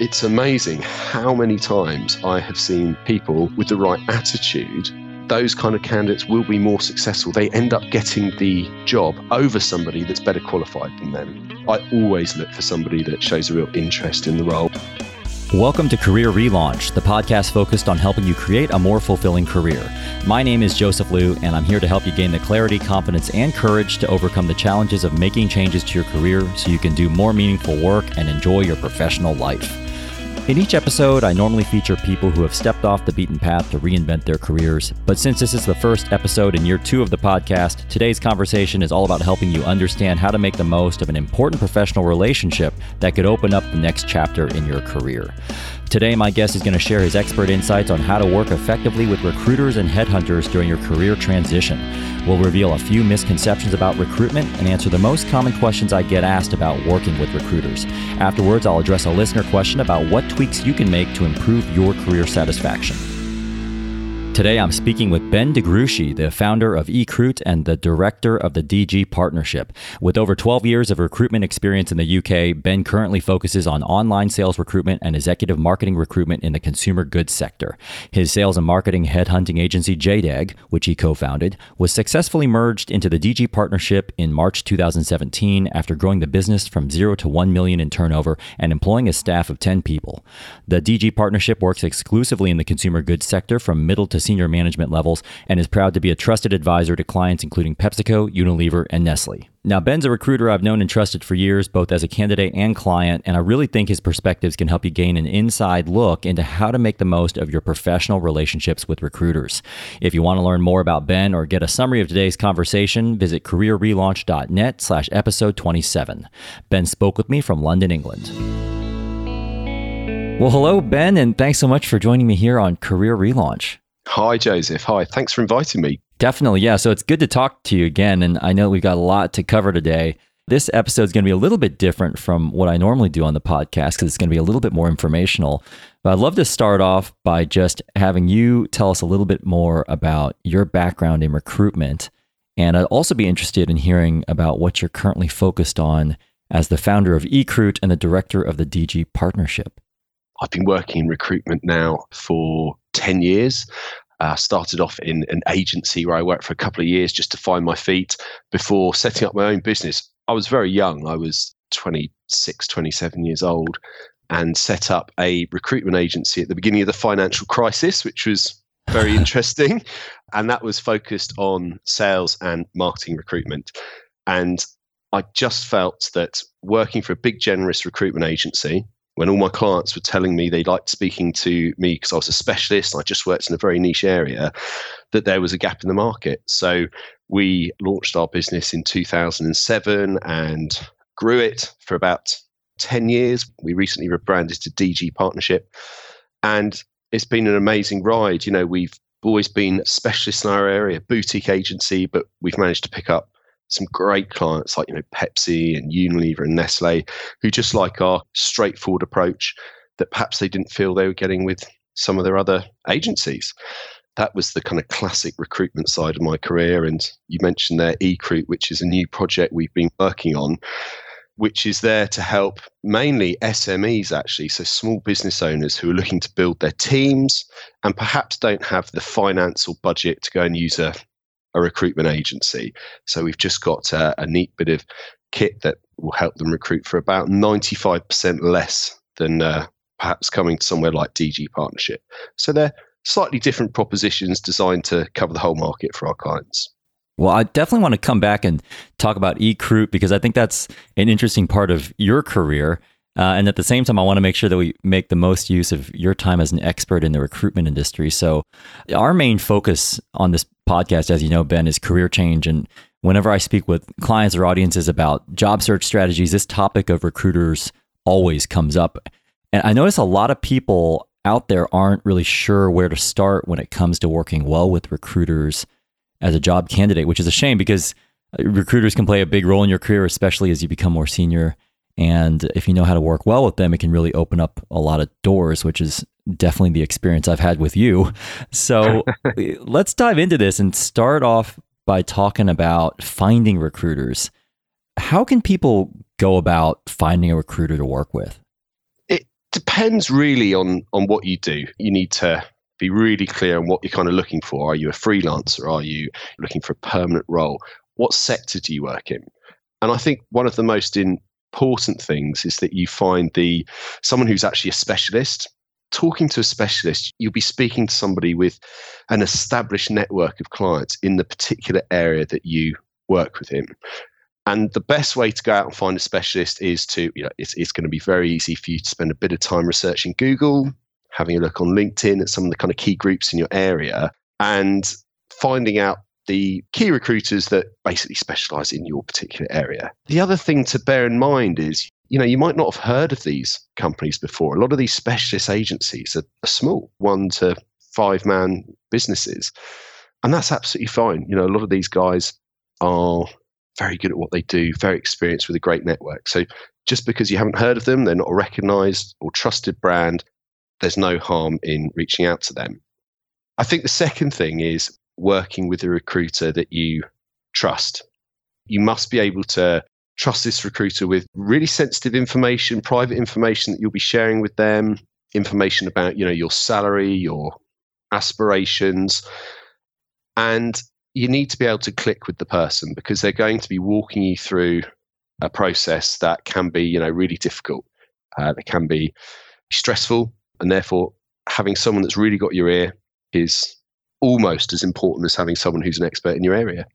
It's amazing how many times I have seen people with the right attitude. Those kind of candidates will be more successful. They end up getting the job over somebody that's better qualified than them. I always look for somebody that shows a real interest in the role. Welcome to Career Relaunch, the podcast focused on helping you create a more fulfilling career. My name is Joseph Liu, and I'm here to help you gain the clarity, confidence, and courage to overcome the challenges of making changes to your career so you can do more meaningful work and enjoy your professional life. In each episode, I normally feature people who have stepped off the beaten path to reinvent their careers. But since this is the first episode in year two of the podcast, today's conversation is all about helping you understand how to make the most of an important professional relationship that could open up the next chapter in your career. Today, my guest is going to share his expert insights on how to work effectively with recruiters and headhunters during your career transition. We'll reveal a few misconceptions about recruitment and answer the most common questions I get asked about working with recruiters. Afterwards, I'll address a listener question about what tweaks you can make to improve your career satisfaction. Today, I'm speaking with Ben DeGruchy, the founder of eCruit and the director of the DG Partnership. With over 12 years of recruitment experience in the UK, Ben currently focuses on online sales recruitment and executive marketing recruitment in the consumer goods sector. His sales and marketing headhunting agency, JDAG, which he co founded, was successfully merged into the DG Partnership in March 2017 after growing the business from zero to 1 million in turnover and employing a staff of 10 people. The DG Partnership works exclusively in the consumer goods sector from middle to senior management levels and is proud to be a trusted advisor to clients including PepsiCo, Unilever, and Nestle. Now, Ben's a recruiter I've known and trusted for years, both as a candidate and client, and I really think his perspectives can help you gain an inside look into how to make the most of your professional relationships with recruiters. If you want to learn more about Ben or get a summary of today's conversation, visit careerrelaunch.net slash episode 27. Ben spoke with me from London, England. Well, hello, Ben, and thanks so much for joining me here on Career Relaunch. Hi, Joseph. Hi. Thanks for inviting me. Definitely. Yeah. So it's good to talk to you again. And I know we've got a lot to cover today. This episode is going to be a little bit different from what I normally do on the podcast because it's going to be a little bit more informational. But I'd love to start off by just having you tell us a little bit more about your background in recruitment. And I'd also be interested in hearing about what you're currently focused on as the founder of eCruit and the director of the DG partnership. I've been working in recruitment now for 10 years. Uh, started off in an agency where I worked for a couple of years just to find my feet before setting up my own business. I was very young. I was 26, 27 years old and set up a recruitment agency at the beginning of the financial crisis, which was very interesting. And that was focused on sales and marketing recruitment. And I just felt that working for a big, generous recruitment agency when all my clients were telling me they liked speaking to me because I was a specialist and I just worked in a very niche area, that there was a gap in the market. So we launched our business in 2007 and grew it for about 10 years. We recently rebranded to DG Partnership. And it's been an amazing ride. You know, we've always been specialists in our area, boutique agency, but we've managed to pick up some great clients like you know Pepsi and Unilever and Nestle, who just like our straightforward approach that perhaps they didn't feel they were getting with some of their other agencies. That was the kind of classic recruitment side of my career. And you mentioned there eCruit, which is a new project we've been working on, which is there to help mainly SMEs actually, so small business owners who are looking to build their teams and perhaps don't have the finance or budget to go and use a a recruitment agency. So we've just got a, a neat bit of kit that will help them recruit for about 95% less than uh, perhaps coming to somewhere like DG Partnership. So they're slightly different propositions designed to cover the whole market for our clients. Well, I definitely want to come back and talk about eCruit because I think that's an interesting part of your career. Uh, and at the same time, I want to make sure that we make the most use of your time as an expert in the recruitment industry. So, our main focus on this podcast, as you know, Ben, is career change. And whenever I speak with clients or audiences about job search strategies, this topic of recruiters always comes up. And I notice a lot of people out there aren't really sure where to start when it comes to working well with recruiters as a job candidate, which is a shame because uh, recruiters can play a big role in your career, especially as you become more senior and if you know how to work well with them, it can really open up a lot of doors, which is definitely the experience I've had with you. So eh, let's dive into this and start off by talking about finding recruiters. How can people go about finding a recruiter to work with? It depends really on on what you do. You need to be really clear on what you're kind of looking for. Are you a freelancer? Are you looking for a permanent role? What sector do you work in? And I think one of the most important things is that you find the someone who's actually a specialist. Talking to a specialist, you'll be speaking to somebody with an established network of clients in the particular area that you work with him. And the best way to go out and find a specialist is to, you know, it's, it's going to be very easy for you to spend a bit of time researching Google, having a look on LinkedIn at some of the kind of key groups in your area, and finding out the key recruiters that basically specialize in your particular area. The other thing to bear in mind is, you know, you might not have heard of these companies before. A lot of these specialist agencies are, are small, one to five man businesses. And that's absolutely fine. You know, a lot of these guys are very good at what they do, very experienced with a great network. So just because you haven't heard of them, they're not a recognized or trusted brand, there's no harm in reaching out to them. I think the second thing is working with a recruiter that you trust. You must be able to trust this recruiter with really sensitive information, private information that you'll be sharing with them, information about, you know, your salary, your aspirations. And you need to be able to click with the person because they're going to be walking you through a process that can be, you know, really difficult. Uh, that can be stressful, and therefore having someone that's really got your ear is almost as important as having someone who's an expert in your area.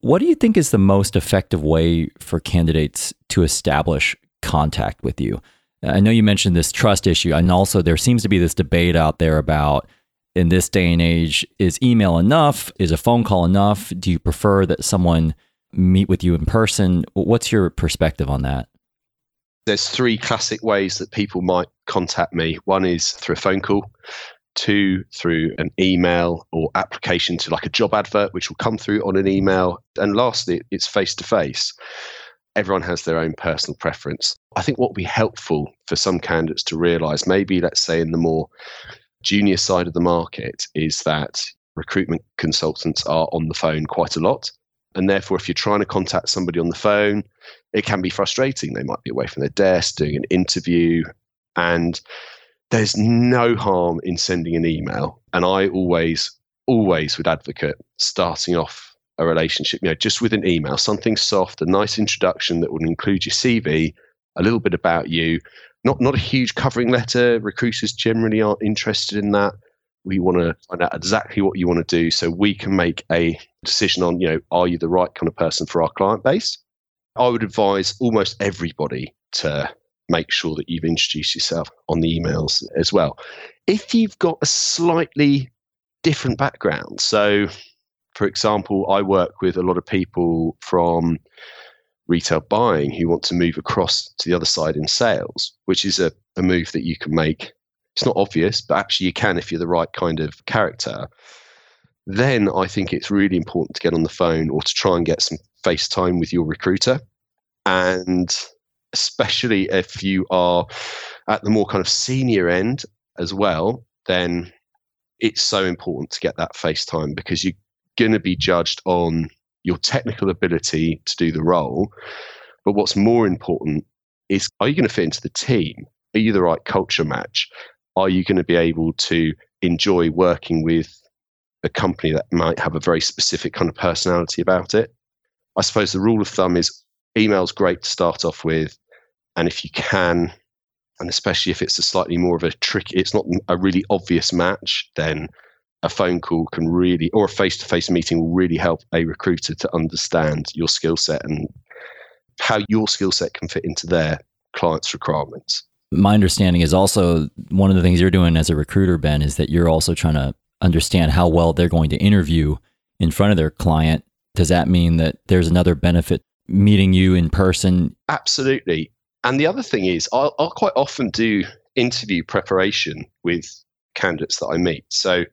What do you think is the most effective way for candidates to establish contact with you? I know you mentioned this trust issue, and also there seems to be this debate out there about in this day and age is email enough? Is a phone call enough? Do you prefer that someone meet with you in person? What's your perspective on that? There's three classic ways that people might contact me. One is through a phone call, two through an email or application to like a job advert, which will come through on an email. And lastly, it's face to face. Everyone has their own personal preference. I think what would be helpful for some candidates to realize, maybe let's say in the more junior side of the market is that recruitment consultants are on the phone quite a lot. And therefore, if you're trying to contact somebody on the phone, it can be frustrating. They might be away from their desk doing an interview. And there's no harm in sending an email. And I always, always would advocate starting off a relationship, you know, just with an email, something soft, a nice introduction that would include your CV, a little bit about you, not not a huge covering letter. Recruiters generally aren't interested in that. We want to find out exactly what you want to do so we can make a decision on, you know, are you the right kind of person for our client base? I would advise almost everybody to make sure that you've introduced yourself on the emails as well. If you've got a slightly different background, so for example, I work with a lot of people from retail buying who want to move across to the other side in sales, which is a, a move that you can make. It's not obvious, but actually you can if you're the right kind of character. Then I think it's really important to get on the phone or to try and get some face time with your recruiter. And especially if you are at the more kind of senior end as well, then it's so important to get that FaceTime because you're going to be judged on your technical ability to do the role. But what's more important is are you going to fit into the team? Are you the right culture match? Are you going to be able to enjoy working with a company that might have a very specific kind of personality about it? I suppose the rule of thumb is email's great to start off with. And if you can, and especially if it's a slightly more of a tricky, it's not a really obvious match, then a phone call can really, or a face to face meeting will really help a recruiter to understand your skill set and how your skill set can fit into their client's requirements. My understanding is also one of the things you're doing as a recruiter, Ben, is that you're also trying to understand how well they're going to interview in front of their client. Does that mean that there's another benefit meeting you in person? Absolutely. And the other thing is, I'll, I'll quite often do interview preparation with candidates that I meet. So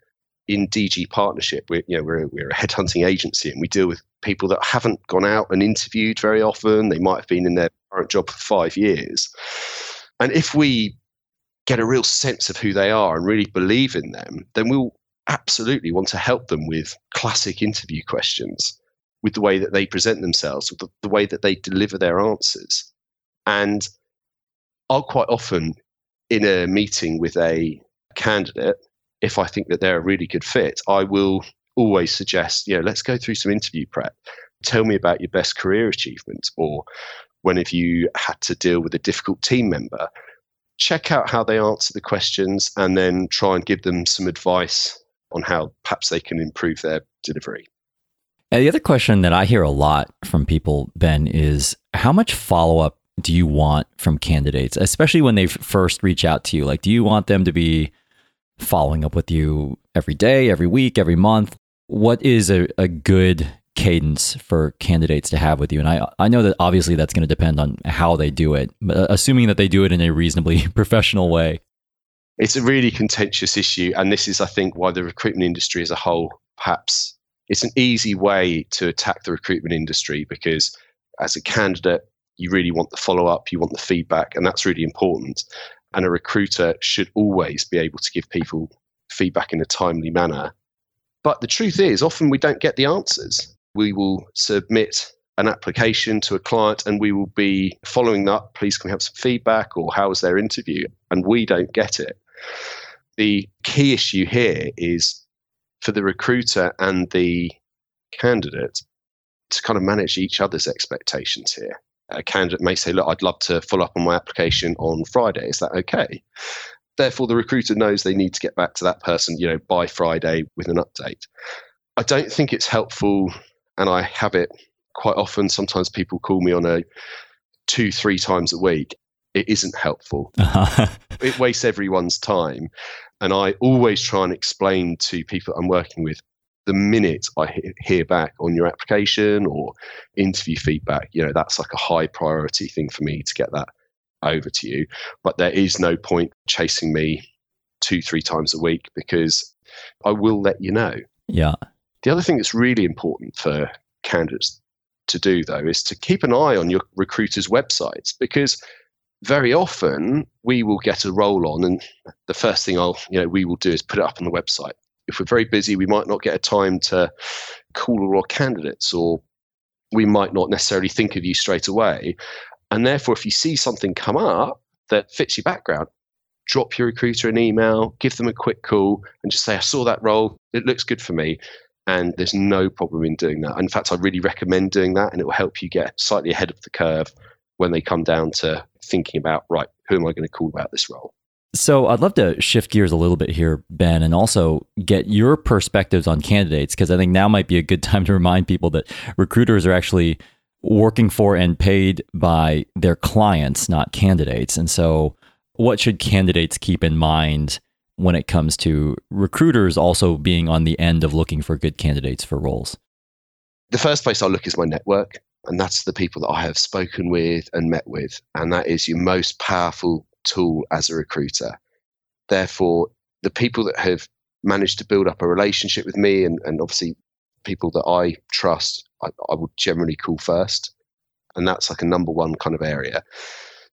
in DG partnership, we're, you know, we're, we're a headhunting agency and we deal with people that haven't gone out and interviewed very often. They might have been in their current job for five years. And if we get a real sense of who they are and really believe in them, then we'll absolutely want to help them with classic interview questions, with the way that they present themselves, with the, the way that they deliver their answers. And I'll quite often in a meeting with a candidate, if I think that they're a really good fit, I will always suggest, you know, let's go through some interview prep. Tell me about your best career achievements or when have you had to deal with a difficult team member. Check out how they answer the questions and then try and give them some advice on how perhaps they can improve their delivery. And the other question that I hear a lot from people, Ben, is how much follow up do you want from candidates, especially when they first reach out to you? Like, do you want them to be following up with you every day, every week, every month? What is a, a good cadence for candidates to have with you? And I, I know that obviously that's going to depend on how they do it, but uh, assuming that they do it in a reasonably professional way. It's a really contentious issue. And this is, I think, why the recruitment industry as a whole perhaps it's an easy way to attack the recruitment industry because as a candidate, you really want the follow up, you want the feedback, and that's really important. And a recruiter should always be able to give people feedback in a timely manner. But the truth is, often we don't get the answers. We will submit an application to a client and we will be following up. Please, can we have some feedback or how was their interview? And we don't get it. The key issue here is for the recruiter and the candidate to kind of manage each other's expectations here a candidate may say, Look, I'd love to follow up on my application on Friday. Is that okay? Therefore, the recruiter knows they need to get back to that person, you know, by Friday with an update. I don't think it's helpful, and I have it quite often. Sometimes people call me on a two, three times a week. It isn't helpful. Uh-huh. it wastes everyone's time. And I always try and explain to people I'm working with the minute I hear back on your application or interview feedback, you know, that's like a high priority thing for me to get that over to you. But there is no point chasing me two, three times a week because I will let you know. Yeah. The other thing that's really important for candidates to do, though, is to keep an eye on your recruiter's websites because very often we will get a role on and the first thing I'll, you know, we will do is put it up on the website if we're very busy, we might not get a time to call all our candidates, or we might not necessarily think of you straight away. And therefore, if you see something come up that fits your background, drop your recruiter an email, give them a quick call, and just say, I saw that role. It looks good for me. And there's no problem in doing that. In fact, I really recommend doing that, and it will help you get slightly ahead of the curve when they come down to thinking about, right, who am I going to call about this role? So I'd love to shift gears a little bit here, Ben, and also get your perspectives on candidates because I think now might be a good time to remind people that recruiters are actually working for and paid by their clients, not candidates. And so, what should candidates keep in mind when it comes to recruiters also being on the end of looking for good candidates for roles? The first place I look is my network, and that's the people that I have spoken with and met with. And that is your most powerful tool as a recruiter. Therefore, the people that have managed to build up a relationship with me and, and obviously people that I trust, I, I would generally call first. And that's like a number one kind of area.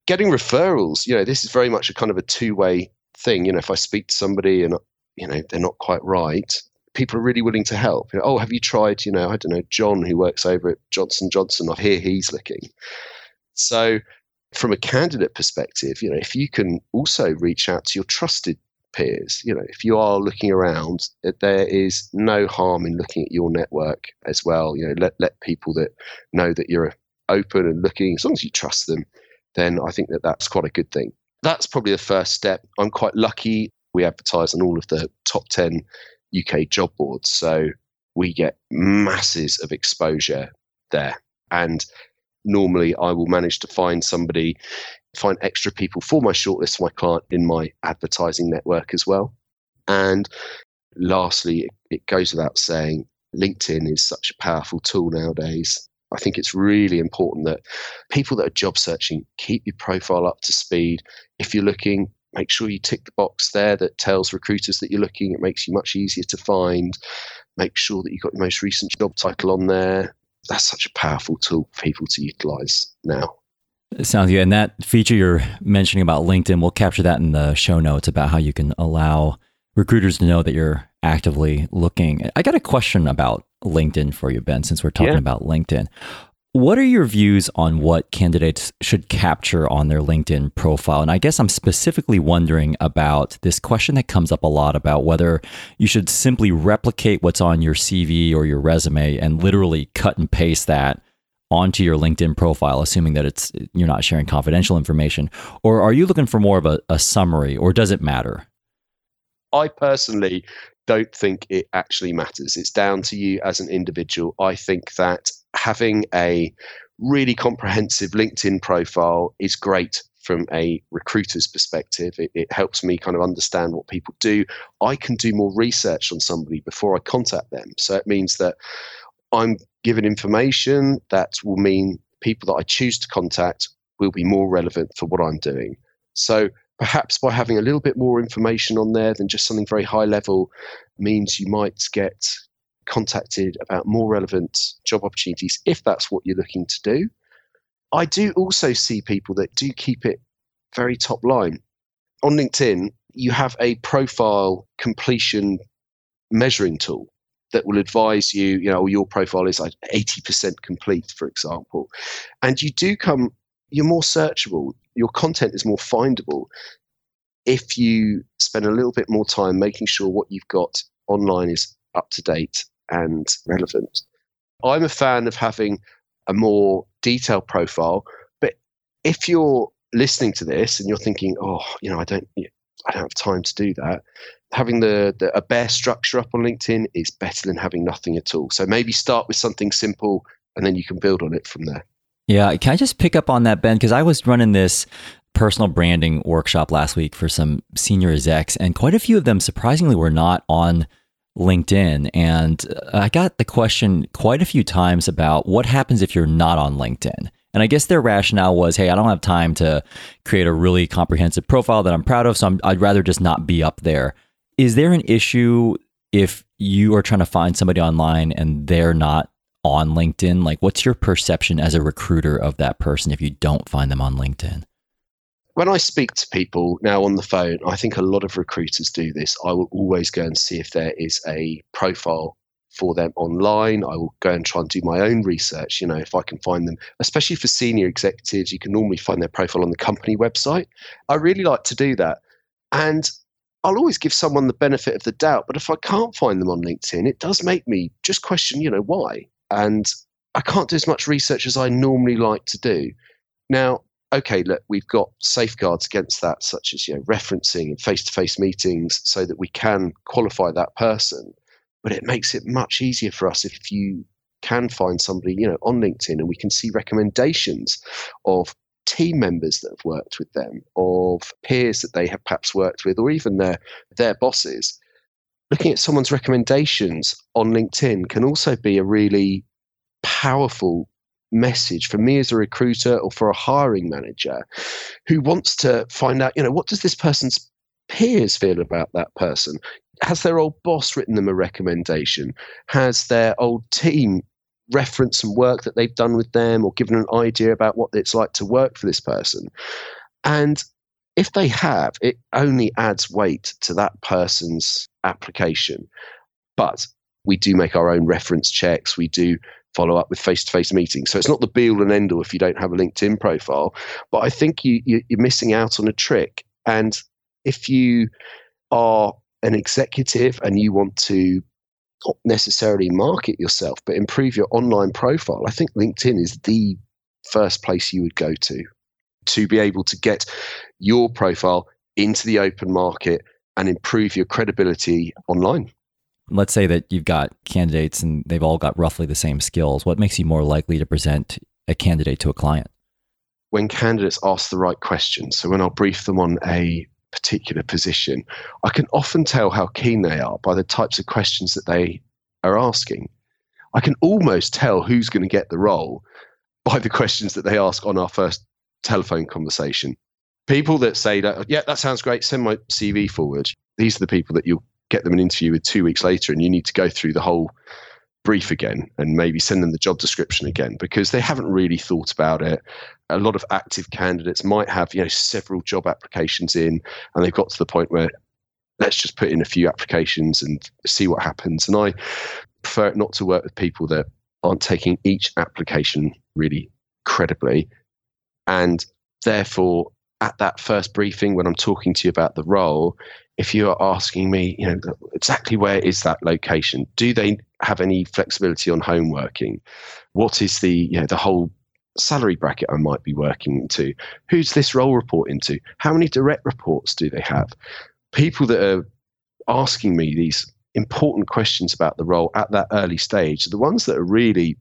Getting referrals, you know, this is very much a kind of a two way thing. You know, if I speak to somebody and, you know, they're not quite right, people are really willing to help. You know, oh, have you tried, you know, I don't know, John who works over at Johnson Johnson? I hear he's looking. So from a candidate perspective, you know, if you can also reach out to your trusted peers, you know, if you are looking around, there is no harm in looking at your network as well. You know, let let people that know that you're open and looking, as long as you trust them, then I think that that's quite a good thing. That's probably the first step. I'm quite lucky. We advertise on all of the top 10 UK job boards. So we get masses of exposure there. And normally I will manage to find somebody, find extra people for my shortlist for my client in my advertising network as well. And lastly, it goes without saying, LinkedIn is such a powerful tool nowadays. I think it's really important that people that are job searching keep your profile up to speed. If you're looking, make sure you tick the box there that tells recruiters that you're looking. It makes you much easier to find. Make sure that you've got the most recent job title on there that's such a powerful tool for people to utilize now. It sounds good. And that feature you're mentioning about LinkedIn, we'll capture that in the show notes about how you can allow recruiters to know that you're actively looking. I got a question about LinkedIn for you, Ben, since we're talking yeah. about LinkedIn. What are your views on what candidates should capture on their LinkedIn profile? And I guess I'm specifically wondering about this question that comes up a lot about whether you should simply replicate what's on your CV or your resume and literally cut and paste that onto your LinkedIn profile, assuming that it's you're not sharing confidential information, or are you looking for more of a, a summary, or does it matter? I personally don't think it actually matters. It's down to you as an individual. I think that having a really comprehensive LinkedIn profile is great from a recruiter's perspective. It, it, helps me kind of understand what people do. I can do more research on somebody before I contact them. So it means that I'm given information that will mean people that I choose to contact will be more relevant for what I'm doing. So perhaps by having a little bit more information on there than just something very high level means you might get contacted about more relevant job opportunities if that's what you're looking to do. I do also see people that do keep it very top line. On LinkedIn, you have a profile completion measuring tool that will advise you, you know, your profile is like 80% complete, for example. And you do come, you're more searchable, your content is more findable if you spend a little bit more time making sure what you've got online is up to date and relevant. I'm a fan of having a more detailed profile, but if you're listening to this and you're thinking, oh, you know, I don't, I don't have time to do that. Having the, the a bare structure up on LinkedIn is better than having nothing at all. So maybe start with something simple and then you can build on it from there. Yeah, can I just pick up on that, Ben? Because I was running this personal branding workshop last week for some senior execs, and quite a few of them surprisingly were not on LinkedIn. And uh, I got the question quite a few times about what happens if you're not on LinkedIn. And I guess their rationale was, hey, I don't have time to create a really comprehensive profile that I'm proud of, so i would rather just not be up there. Is there an issue if you are trying to find somebody online and they're not on LinkedIn? Like, what's your perception as a recruiter of that person if you don't find them on LinkedIn? When I speak to people now on the phone, I think a lot of recruiters do this. I will always go and see if there is a profile for them online. I will go and try and do my own research. You know, if I can find them, especially for senior executives, you can normally find their profile on the company website. I really like to do that. And I'll always give someone the benefit of the doubt. But if I can't find them on LinkedIn, it does make me just question, you know, why? And I can't do as much research as I normally like to do. Now, okay, look, we've got safeguards against that, such as you know, referencing and face-to-face meetings, so that we can qualify that person. But it makes it much easier for us if you can find somebody, you know, on LinkedIn, and we can see recommendations of team members that have worked with them, of peers that they have perhaps worked with, or even their their bosses. Looking at someone's recommendations on LinkedIn can also be a really powerful message for me as a recruiter or for a hiring manager who wants to find out, you know, what does this person's peers feel about that person? Has their old boss written them a recommendation? Has their old team referenced some work that they've done with them or given an idea about what it's like to work for this person? And if they have, it only adds weight to that person's application. But we do make our own reference checks. We do follow up with face to face meetings. So it's not the be all and end all if you don't have a LinkedIn profile. But I think you, you, you're missing out on a trick. And if you are an executive and you want to not necessarily market yourself, but improve your online profile, I think LinkedIn is the first place you would go to to be able to get your profile into the open market and improve your credibility online let's say that you've got candidates and they've all got roughly the same skills. What makes you more likely to present a candidate to a client? When candidates ask the right questions. So when I'll brief them on a particular position, I can often tell how keen they are by the types of questions that they are asking. I can almost tell who's going to get the role by the questions that they ask on our first telephone conversation. People that say that, yeah, that sounds great, send my CV forward. These are the people that you'll get them an interview with two weeks later and you need to go through the whole brief again and maybe send them the job description again because they haven't really thought about it a lot of active candidates might have you know several job applications in and they've got to the point where let's just put in a few applications and see what happens and i prefer not to work with people that aren't taking each application really credibly. And therefore, at that first briefing, when I'm talking to you about the role, if you are asking me, you know, exactly where is that location? Do they have any flexibility on home working? What is the, you know, the whole salary bracket I might be working to? Who's this role reporting to? How many direct reports do they have? People that are asking me these important questions about the role at that early stage, the ones that are really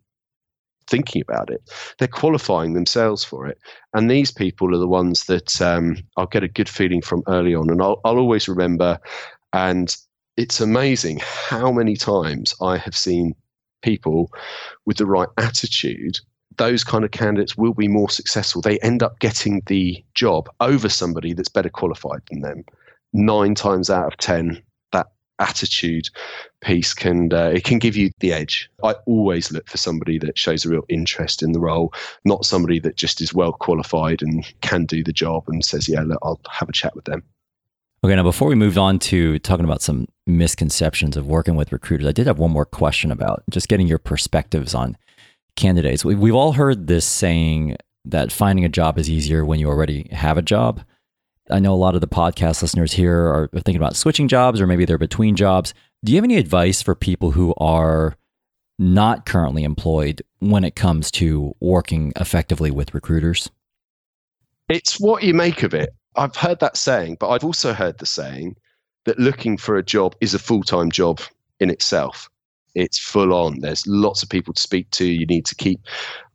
thinking about it. They're qualifying themselves for it. And these people are the ones that um, I'll get a good feeling from early on. And I'll, I'll always remember. And it's amazing how many times I have seen people with the right attitude. Those kind of candidates will be more successful. They end up getting the job over somebody that's better qualified than them. Nine times out of 10, attitude piece can uh, it can give you the edge. I always look for somebody that shows a real interest in the role, not somebody that just is well qualified and can do the job and says, "Yeah, look, I'll have a chat with them." Okay, now before we move on to talking about some misconceptions of working with recruiters, I did have one more question about just getting your perspectives on candidates. We've all heard this saying that finding a job is easier when you already have a job. I know a lot of the podcast listeners here are thinking about switching jobs or maybe they're between jobs. Do you have any advice for people who are not currently employed when it comes to working effectively with recruiters? It's what you make of it. I've heard that saying, but I've also heard the saying that looking for a job is a full time job in itself. It's full on. There's lots of people to speak to. You need to keep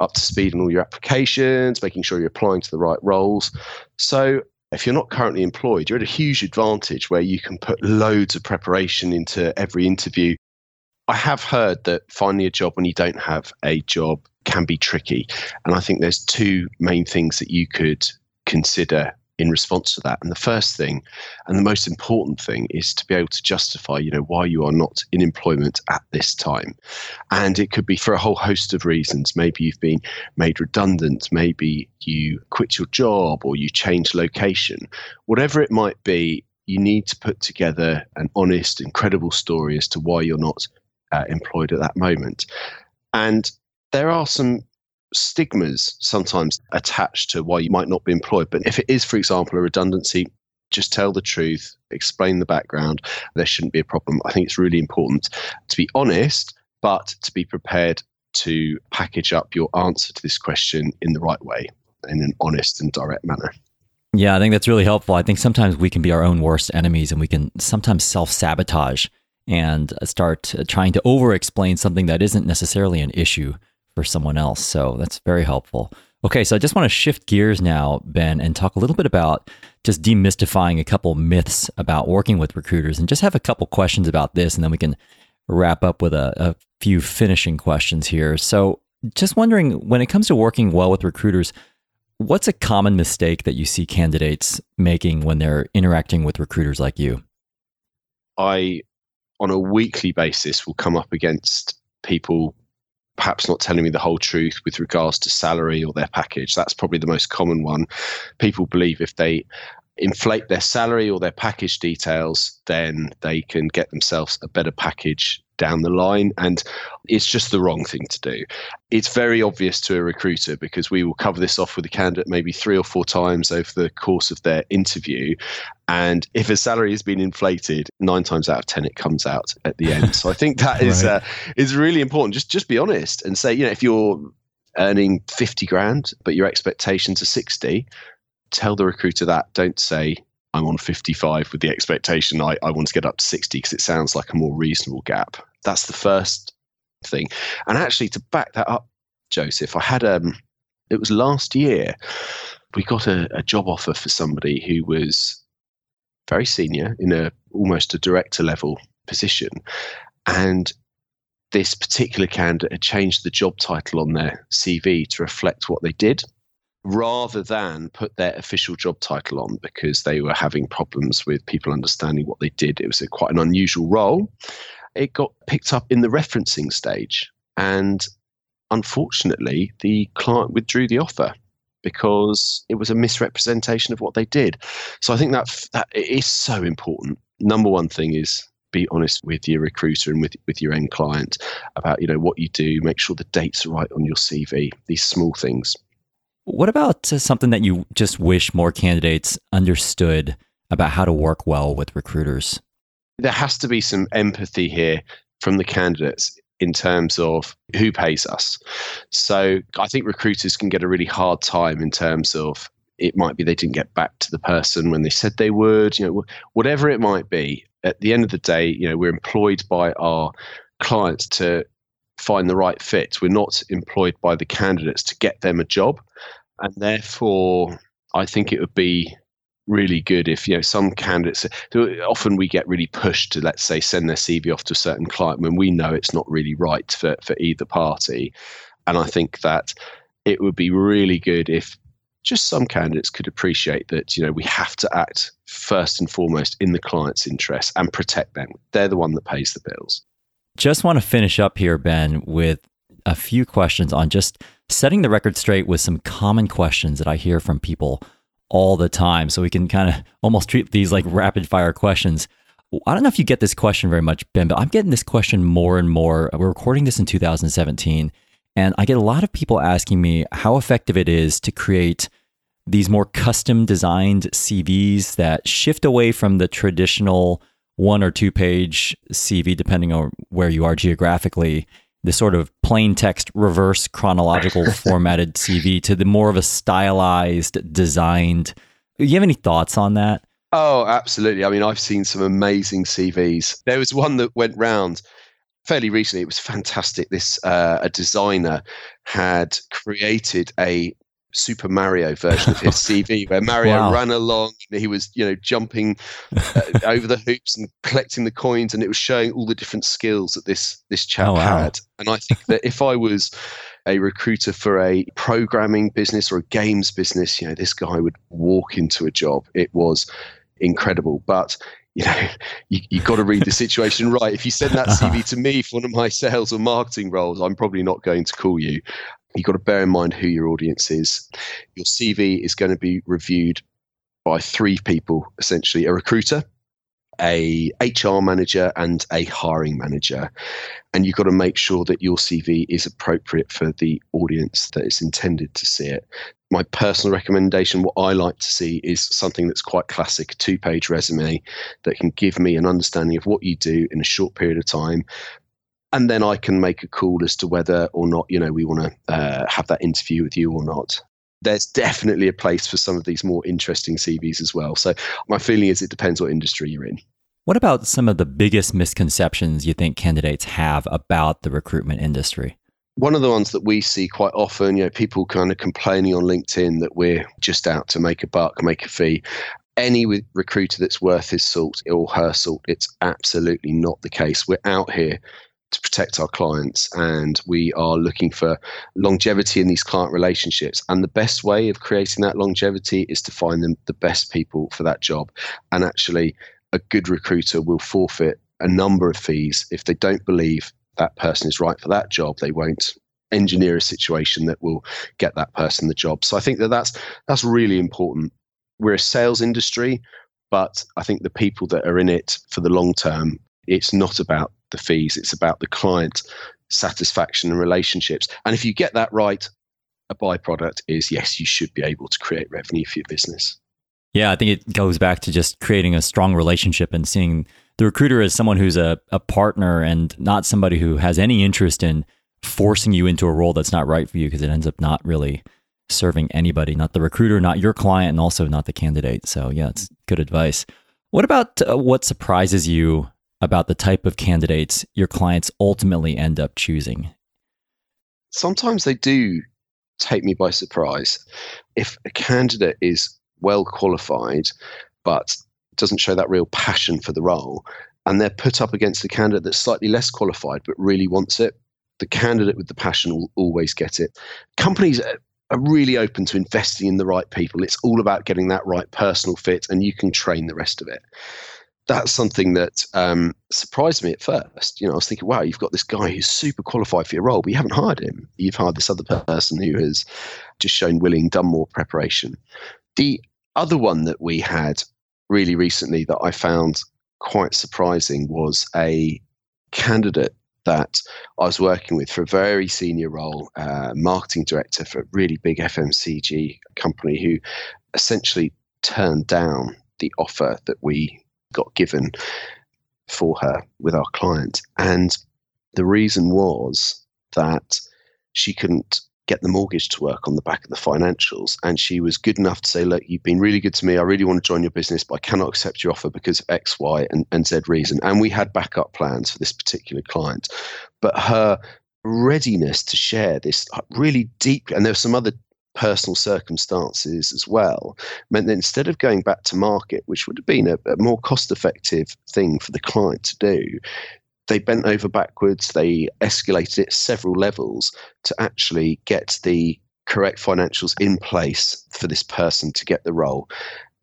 up to speed on all your applications, making sure you're applying to the right roles. So if you're not currently employed, you're at a huge advantage where you can put loads of preparation into every interview. I have heard that finding a job when you don't have a job can be tricky. And I think there's two main things that you could consider in response to that. And the first thing, and the most important thing, is to be able to justify, you know, why you are not in employment at this time. And it could be for a whole host of reasons. Maybe you've been made redundant, maybe you quit your job or you change location. Whatever it might be, you need to put together an honest and credible story as to why you're not uh, employed at that moment. And there are some stigmas sometimes attached to why you might not be employed. But if it is, for example, a redundancy, just tell the truth, explain the background. There shouldn't be a problem. I think it's really important to be honest, but to be prepared to package up your answer to this question in the right way, in an honest and direct manner. Yeah, I think that's really helpful. I think sometimes we can be our own worst enemies and we can sometimes self sabotage and start trying to over explain something that isn't necessarily an issue for someone else. So that's very helpful. Okay, so I just want to shift gears now, Ben, and talk a little bit about just demystifying a couple myths about working with recruiters and just have a couple questions about this, and then we can wrap up with a, a few finishing questions here. So, just wondering when it comes to working well with recruiters, what's a common mistake that you see candidates making when they're interacting with recruiters like you? I, on a weekly basis, will come up against people perhaps not telling me the whole truth with regards to salary or their package. That's probably the most common one. People believe if they inflate their salary or their package details, then they can get themselves a better package down the line. And it's just the wrong thing to do. It's very obvious to a recruiter because we will cover this off with a candidate maybe three or four times over the course of their interview. And if a salary has been inflated, nine times out of ten it comes out at the end. So I think that is right. uh, is really important. Just just be honest and say, you know, if you're earning 50 grand but your expectations are 60 tell the recruiter that don't say I'm on 55 with the expectation I, I want to get up to 60 because it sounds like a more reasonable gap. That's the first thing. And actually, to back that up, Joseph, I had um, it was last year. We got a, a job offer for somebody who was very senior in a almost a director level position, and this particular candidate had changed the job title on their CV to reflect what they did rather than put their official job title on because they were having problems with people understanding what they did. It was a, quite an unusual role. It got picked up in the referencing stage. And unfortunately, the client withdrew the offer because it was a misrepresentation of what they did. So I think that that is so important. Number one thing is be honest with your recruiter and with, with your end client about you know what you do make sure the dates are right on your cv these small things what about uh, something that you just wish more candidates understood about how to work well with recruiters there has to be some empathy here from the candidates in terms of who pays us. So I think recruiters can get a really hard time in terms of it might be they didn't get back to the person when they said they would, you know, whatever it might be. At the end of the day, you know, we're employed by our clients to find the right fit. We're not employed by the candidates to get them a job. And therefore, I think it would be really good if you know some candidates so often we get really pushed to let's say send their cv off to a certain client when we know it's not really right for, for either party and i think that it would be really good if just some candidates could appreciate that you know we have to act first and foremost in the client's interest and protect them they're the one that pays the bills just want to finish up here ben with a few questions on just setting the record straight with some common questions that i hear from people all the time. So we can kind of almost treat these like rapid fire questions. I don't know if you get this question very much, Ben, but I'm getting this question more and more. We're recording this in 2017, and I get a lot of people asking me how effective it is to create these more custom designed CVs that shift away from the traditional one or two page CV, depending on where you are geographically, the sort of plain text reverse chronological formatted CV to the more of a stylized, designed. Do you have any thoughts on that? Oh, absolutely. I mean, I've seen some amazing CVs. There was one that went round fairly recently. It was fantastic. This uh, a designer had created a Super Mario version of his CV, where Mario wow. ran along, he was you know jumping uh, over the hoops and collecting the coins, and it was showing all the different skills that this this chap oh, wow. had. And I think that if I was a recruiter for a programming business or a games business, you know, this guy would walk into a job. It was incredible, but you know, you, you've got to read the situation right. If you send that CV to me for one of my sales or marketing roles, I'm probably not going to call you you've got to bear in mind who your audience is. Your CV is going to be reviewed by three people, essentially a recruiter, a HR manager, and a hiring manager. And you've got to make sure that your CV is appropriate for the audience that is intended to see it. My personal recommendation, what I like to see is something that's quite classic, a two page resume that can give me an understanding of what you do in a short period of time, and then I can make a call as to whether or not you know we want to uh, have that interview with you or not. There's definitely a place for some of these more interesting CVs as well. So my feeling is it depends what industry you're in. What about some of the biggest misconceptions you think candidates have about the recruitment industry? One of the ones that we see quite often, you know, people kind of complaining on LinkedIn that we're just out to make a buck, make a fee any recruiter that's worth his salt or her salt, it's absolutely not the case. We're out here to protect our clients and we are looking for longevity in these client relationships. And the best way of creating that longevity is to find them the best people for that job. And actually a good recruiter will forfeit a number of fees if they don't believe that person is right for that job. They won't engineer a situation that will get that person the job. So i think that that's that's really important. We're a sales industry but i think the people that are in it for the long term it's not about the fees, it's about the client satisfaction and relationships. And if you get that right, a byproduct is yes, you should be able to create revenue for your business. Yeah, I think it goes back to just creating a strong relationship and seeing the recruiter as someone who's a, a partner and not somebody who has any interest in forcing you into a role that's not right for you because it ends up not really serving anybody, not the recruiter, not your client, and also not the candidate. So, yeah, it's good advice. What about uh, what surprises you about the type of candidates your clients ultimately end up choosing? Sometimes they do take me by surprise. If a candidate is well qualified, but doesn't show that real passion for the role, and they're put up against a candidate that's slightly less qualified but really wants it, the candidate with the passion will always get it. Companies are really open to investing in the right people. It's all about getting that right personal fit, and you can train the rest of it that's something that um, surprised me at first. You know, I was thinking, wow, you've got this guy who's super qualified for your role, but you haven't hired him. You've hired this other person who has just shown willing, done more preparation. The other one that we had really recently that I found quite surprising was a candidate that I was working with for a very senior role, uh, marketing director for a really big FMCG company, who essentially turned down the offer that we got given for her with our client. And the reason was that she couldn't get the mortgage to work on the back of the financials. And she was good enough to say, Look, you've been really good to me. I really want to join your business, but I cannot accept your offer because of X, Y, and, and Z reason. And we had backup plans for this particular client. But her readiness to share this uh, really deep, and there were some other personal circumstances as well, meant that instead of going back to market, which would have been a, a more cost effective thing for the client to do, they bent over backwards. They escalated it several levels to actually get the correct financials in place for this person to get the role.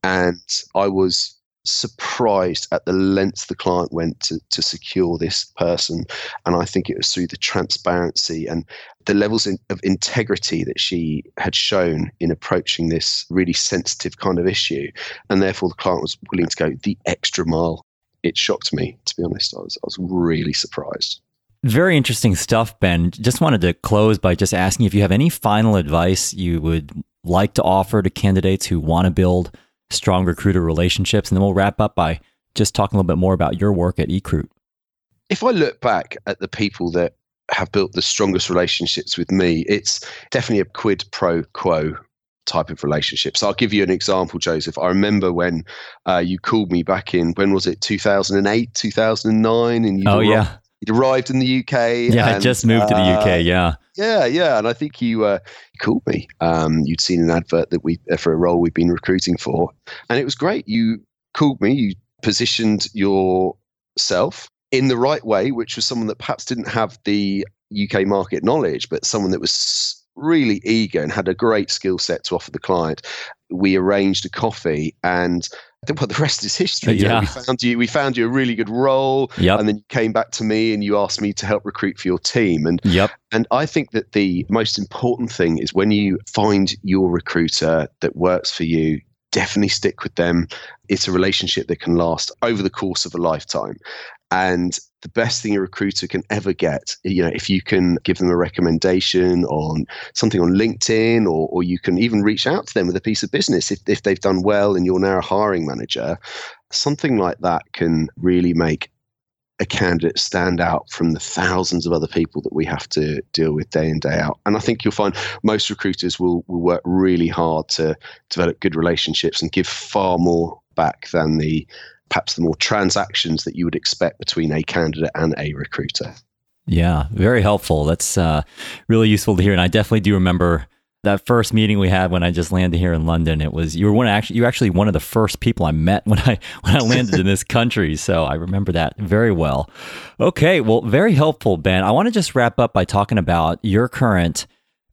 And I was surprised at the lengths the client went to, to secure this person. And I think it was through the transparency and the levels in, of integrity that she had shown in approaching this really sensitive kind of issue. And therefore, the client was willing to go the extra mile it shocked me, to be honest. I was, I was really surprised. Very interesting stuff, Ben. Just wanted to close by just asking if you have any final advice you would like to offer to candidates who want to build strong recruiter relationships. And then we'll wrap up by just talking a little bit more about your work at eCruit. If I look back at the people that have built the strongest relationships with me, it's definitely a quid pro quo type of relationship. So I'll give you an example, Joseph. I remember when uh, you called me back in when was it 2008, 2009, and you oh yeah. You'd arrived in the UK. Yeah, and, I just moved uh, to the UK. Uh, yeah, yeah, yeah. And I think you, uh, you called me. Um, you'd seen an advert that we uh, for a role we've been recruiting for, and it was great. You called me. You positioned yourself in the right way, which was someone that perhaps didn't have the UK market knowledge, but someone that was really eager and had a great skill set to offer the client. We arranged a coffee and well, the rest is history. Yeah. You know, we found you. We found you a really good role, yep. and then you came back to me and you asked me to help recruit for your team. And yep. and I think that the most important thing is when you find your recruiter that works for you. Definitely stick with them. It's a relationship that can last over the course of a lifetime. And the best thing a recruiter can ever get, you know, if you can give them a recommendation on something on LinkedIn or, or you can even reach out to them with a piece of business if, if they've done well and you're now a hiring manager, something like that can really make a candidate stand out from the thousands of other people that we have to deal with day in day out. And i think you'll find most recruiters will, will work really hard to develop good relationships and give far more back than the perhaps the more transactions that you would expect between a candidate and a recruiter. Yeah, very helpful. That's uh, really useful to hear. And I definitely do remember that first meeting we had when I just landed here in London. It was you were one actually you were actually one of the first people I met when I when I landed in this country. So I remember that very well. Okay, well, very helpful, Ben. I want to just wrap up by talking about your current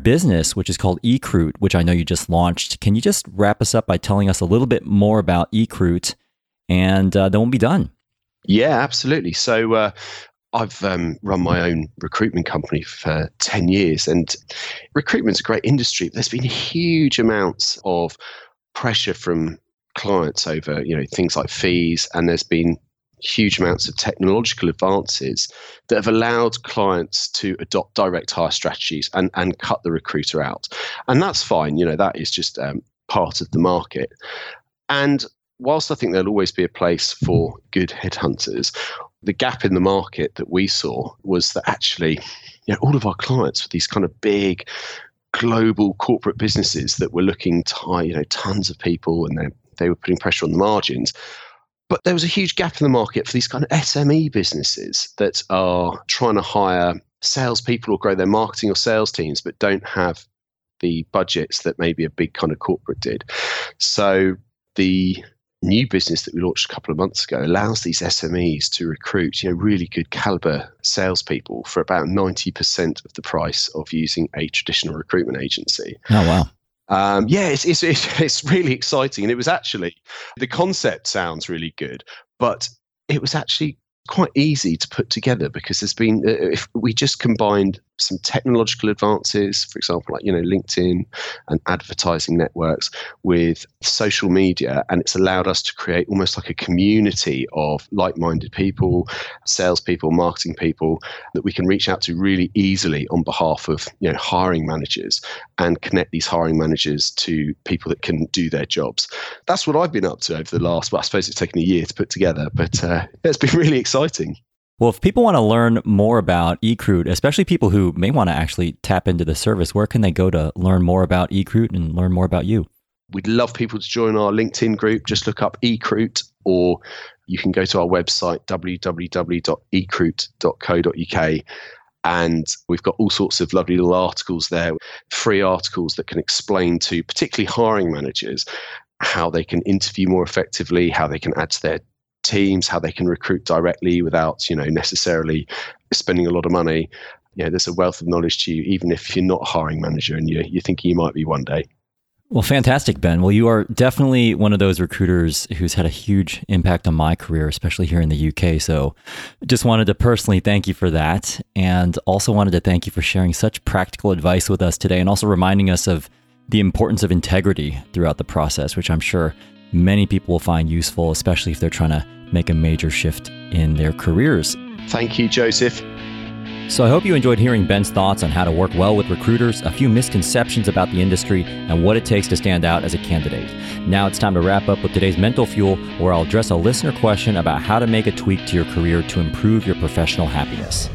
business, which is called eCruit, which I know you just launched. Can you just wrap us up by telling us a little bit more about eCruit and uh, then we'll be done. Yeah, absolutely. So uh, I've um, run my own recruitment company for 10 years, and recruitment's a great industry. There's been huge amounts of pressure from clients over you know things like fees, and there's been huge amounts of technological advances that have allowed clients to adopt direct hire strategies and, and cut the recruiter out. And that's fine. You know, that is just um, part of the market. And whilst I think there'll always be a place for good headhunters, the gap in the market that we saw was that actually, you know, all of our clients were these kind of big global corporate businesses that were looking to hire, you know, tons of people and they, they were putting pressure on the margins. But there was a huge gap in the market for these kind of SME businesses that are trying to hire salespeople or grow their marketing or sales teams, but don't have the budgets that maybe a big kind of corporate did. So the new business that we launched a couple of months ago allows these SMEs to recruit, you know, really good caliber salespeople for about 90% of the price of using a traditional recruitment agency. Oh, wow. Um, yeah, it's, it's, it's really exciting. And it was actually, the concept sounds really good, but it was actually quite easy to put together because there's been, uh, if we just combined some technological advances, for example, like you know LinkedIn and advertising networks with social media, and it's allowed us to create almost like a community of like-minded people, salespeople, marketing people that we can reach out to really easily on behalf of you know hiring managers and connect these hiring managers to people that can do their jobs. That's what I've been up to over the last. Well, I suppose it's taken a year to put together, but uh, it's been really exciting. Well, if people want to learn more about eCruit, especially people who may want to actually tap into the service, where can they go to learn more about eCruit and learn more about you? We'd love people to join our LinkedIn group. Just look up eCruit, or you can go to our website, www.ecruit.co.uk. And we've got all sorts of lovely little articles there, free articles that can explain to particularly hiring managers how they can interview more effectively, how they can add to their teams, how they can recruit directly without, you know, necessarily spending a lot of money. You know, there's a wealth of knowledge to you, even if you're not a hiring manager and you're, you're thinking you might be one day. Well, fantastic, Ben. Well, you are definitely one of those recruiters who's had a huge impact on my career, especially here in the UK. So just wanted to personally thank you for that. And also wanted to thank you for sharing such practical advice with us today and also reminding us of the importance of integrity throughout the process, which I'm sure many people will find useful, especially if they're trying to make a major shift in their careers. Thank you, Joseph. So I hope you enjoyed hearing Ben's thoughts on how to work well with recruiters, a few misconceptions about the industry, and what it takes to stand out as a candidate. Now it's time to wrap up with today's mental fuel, where I'll address a listener question about how to make a tweak to your career to improve your professional happiness.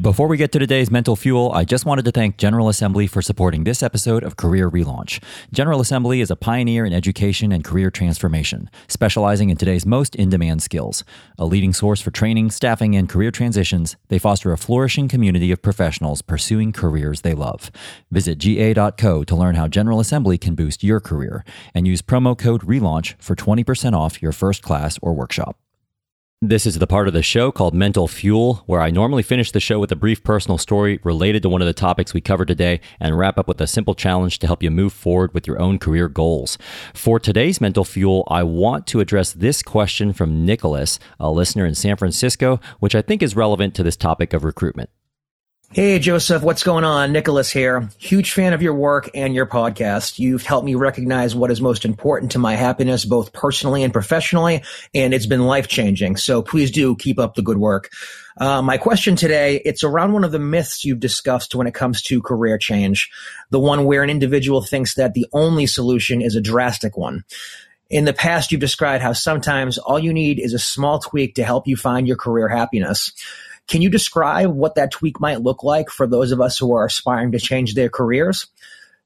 Before we get to today's mental fuel, I just wanted to thank General Assembly for supporting this episode of Career Relaunch. General Assembly is a pioneer in education and career transformation, specializing in today's most in demand skills. A leading source for training, staffing, and career transitions, they foster a flourishing community of professionals pursuing careers they love. Visit ga.co to learn how General Assembly can boost your career and use promo code RELAUNCH for 20% off your first class or workshop. This is the part of the show called Mental Fuel, where I normally finish the show with a brief personal story related to one of the topics we covered today and wrap up with a simple challenge to help you move forward with your own career goals. For today's Mental Fuel, I want to address this question from Nicholas, a listener in San Francisco, which I think is relevant to this topic of recruitment. Hey, Joseph, what's going on? Nicholas here. Huge fan of your work and your podcast. You've helped me recognize what is most important to my happiness, both personally and professionally, and it's been life changing. So please do keep up the good work. Uh, my question today, it's around one of the myths you've discussed when it comes to career change, the one where an individual thinks that the only solution is a drastic one. In the past, you've described how sometimes all you need is a small tweak to help you find your career happiness. Can you describe what that tweak might look like for those of us who are aspiring to change their careers?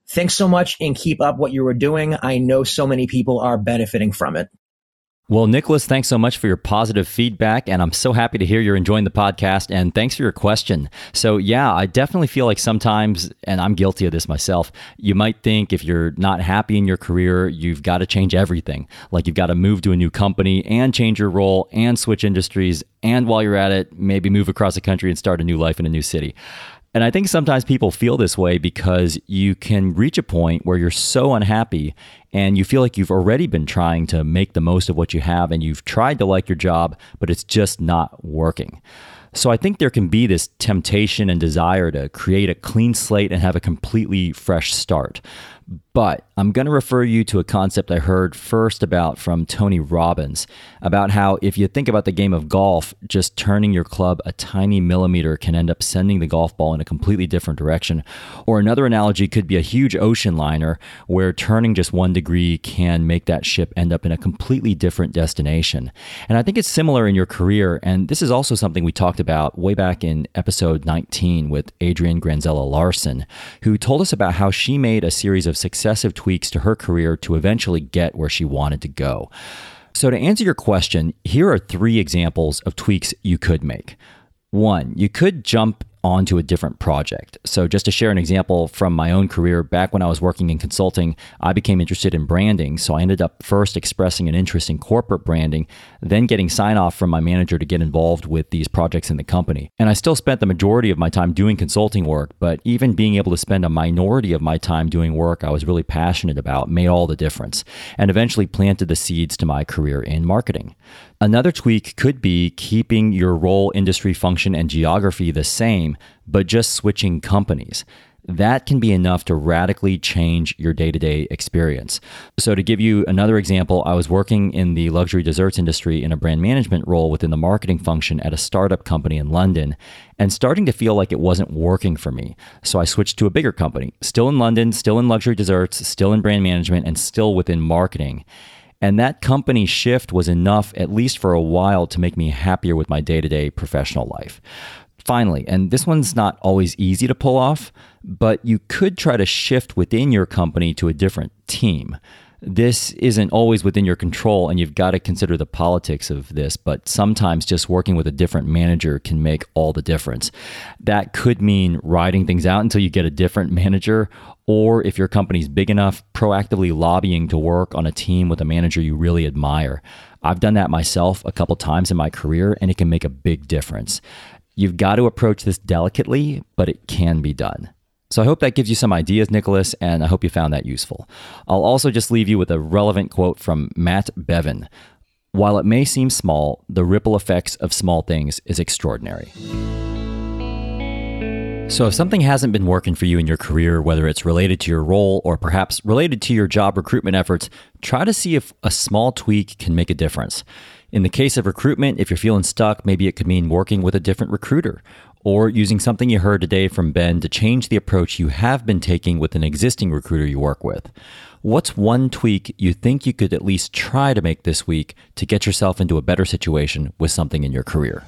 Thanks so much and keep up what you were doing. I know so many people are benefiting from it. Well, Nicholas, thanks so much for your positive feedback. And I'm so happy to hear you're enjoying the podcast. And thanks for your question. So, yeah, I definitely feel like sometimes, and I'm guilty of this myself, you might think if you're not happy in your career, you've got to change everything. Like you've got to move to a new company and change your role and switch industries. And while you're at it, maybe move across the country and start a new life in a new city. And I think sometimes people feel this way because you can reach a point where you're so unhappy and you feel like you've already been trying to make the most of what you have and you've tried to like your job, but it's just not working. So I think there can be this temptation and desire to create a clean slate and have a completely fresh start. But I'm going to refer you to a concept I heard first about from Tony Robbins about how if you think about the game of golf, just turning your club a tiny millimeter can end up sending the golf ball in a completely different direction. Or another analogy could be a huge ocean liner where turning just one degree can make that ship end up in a completely different destination. And I think it's similar in your career. And this is also something we talked about way back in episode 19 with Adrienne Granzella Larson, who told us about how she made a series of successive tweaks to her career to eventually get where she wanted to go. So, to answer your question, here are three examples of tweaks you could make. One, you could jump onto a different project. So, just to share an example from my own career, back when I was working in consulting, I became interested in branding. So, I ended up first expressing an interest in corporate branding, then getting sign off from my manager to get involved with these projects in the company. And I still spent the majority of my time doing consulting work, but even being able to spend a minority of my time doing work I was really passionate about made all the difference and eventually planted the seeds to my career in marketing. Another tweak could be keeping your role, industry, function, and geography the same, but just switching companies that can be enough to radically change your day to day experience. So, to give you another example, I was working in the luxury desserts industry in a brand management role within the marketing function at a startup company in London and starting to feel like it wasn't working for me. So, I switched to a bigger company, still in London, still in luxury desserts, still in brand management, and still within marketing. And that company shift was enough, at least for a while, to make me happier with my day to day professional life. Finally, and this one's not always easy to pull off, but you could try to shift within your company to a different team. This isn't always within your control, and you've got to consider the politics of this, but sometimes just working with a different manager can make all the difference. That could mean riding things out until you get a different manager, or if your company's big enough, proactively lobbying to work on a team with a manager you really admire. I've done that myself a couple times in my career, and it can make a big difference. You've got to approach this delicately, but it can be done. So I hope that gives you some ideas, Nicholas, and I hope you found that useful. I'll also just leave you with a relevant quote from Matt Bevin. While it may seem small, the ripple effects of small things is extraordinary. So, if something hasn't been working for you in your career, whether it's related to your role or perhaps related to your job recruitment efforts, try to see if a small tweak can make a difference. In the case of recruitment, if you're feeling stuck, maybe it could mean working with a different recruiter or using something you heard today from Ben to change the approach you have been taking with an existing recruiter you work with. What's one tweak you think you could at least try to make this week to get yourself into a better situation with something in your career?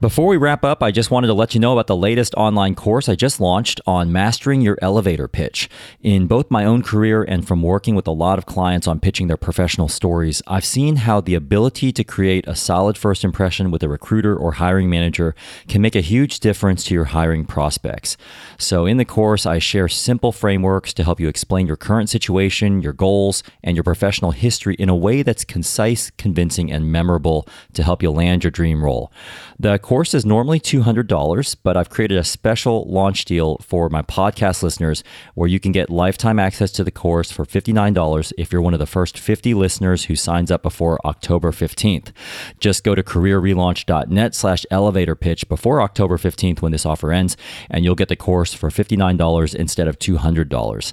Before we wrap up, I just wanted to let you know about the latest online course I just launched on mastering your elevator pitch. In both my own career and from working with a lot of clients on pitching their professional stories, I've seen how the ability to create a solid first impression with a recruiter or hiring manager can make a huge difference to your hiring prospects. So, in the course, I share simple frameworks to help you explain your current situation, your goals, and your professional history in a way that's concise, convincing, and memorable to help you land your dream role. The course is normally $200, but I've created a special launch deal for my podcast listeners where you can get lifetime access to the course for $59 if you're one of the first 50 listeners who signs up before October 15th. Just go to careerrelaunch.net slash elevator pitch before October 15th when this offer ends, and you'll get the course for $59 instead of $200.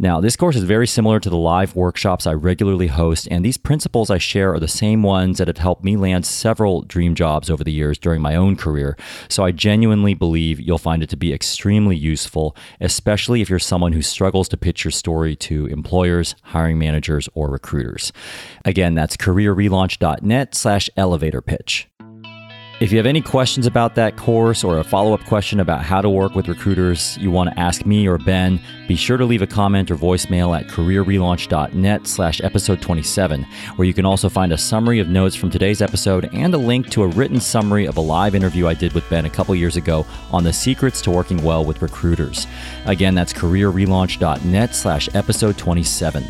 Now, this course is very similar to the live workshops I regularly host, and these principles I share are the same ones that have helped me land several dream jobs over the years during my own career. So I genuinely believe you'll find it to be extremely useful, especially if you're someone who struggles to pitch your story to employers, hiring managers, or recruiters. Again, that's careerrelaunch.net slash elevator pitch. If you have any questions about that course or a follow up question about how to work with recruiters you want to ask me or Ben, be sure to leave a comment or voicemail at careerrelaunch.net slash episode 27, where you can also find a summary of notes from today's episode and a link to a written summary of a live interview I did with Ben a couple years ago on the secrets to working well with recruiters. Again, that's careerrelaunch.net slash episode 27.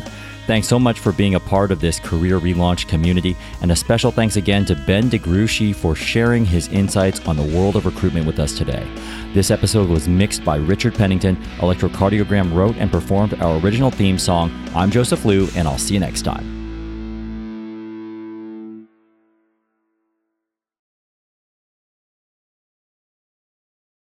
Thanks so much for being a part of this career relaunch community, and a special thanks again to Ben DeGruchy for sharing his insights on the world of recruitment with us today. This episode was mixed by Richard Pennington. Electrocardiogram wrote and performed our original theme song. I'm Joseph Liu, and I'll see you next time.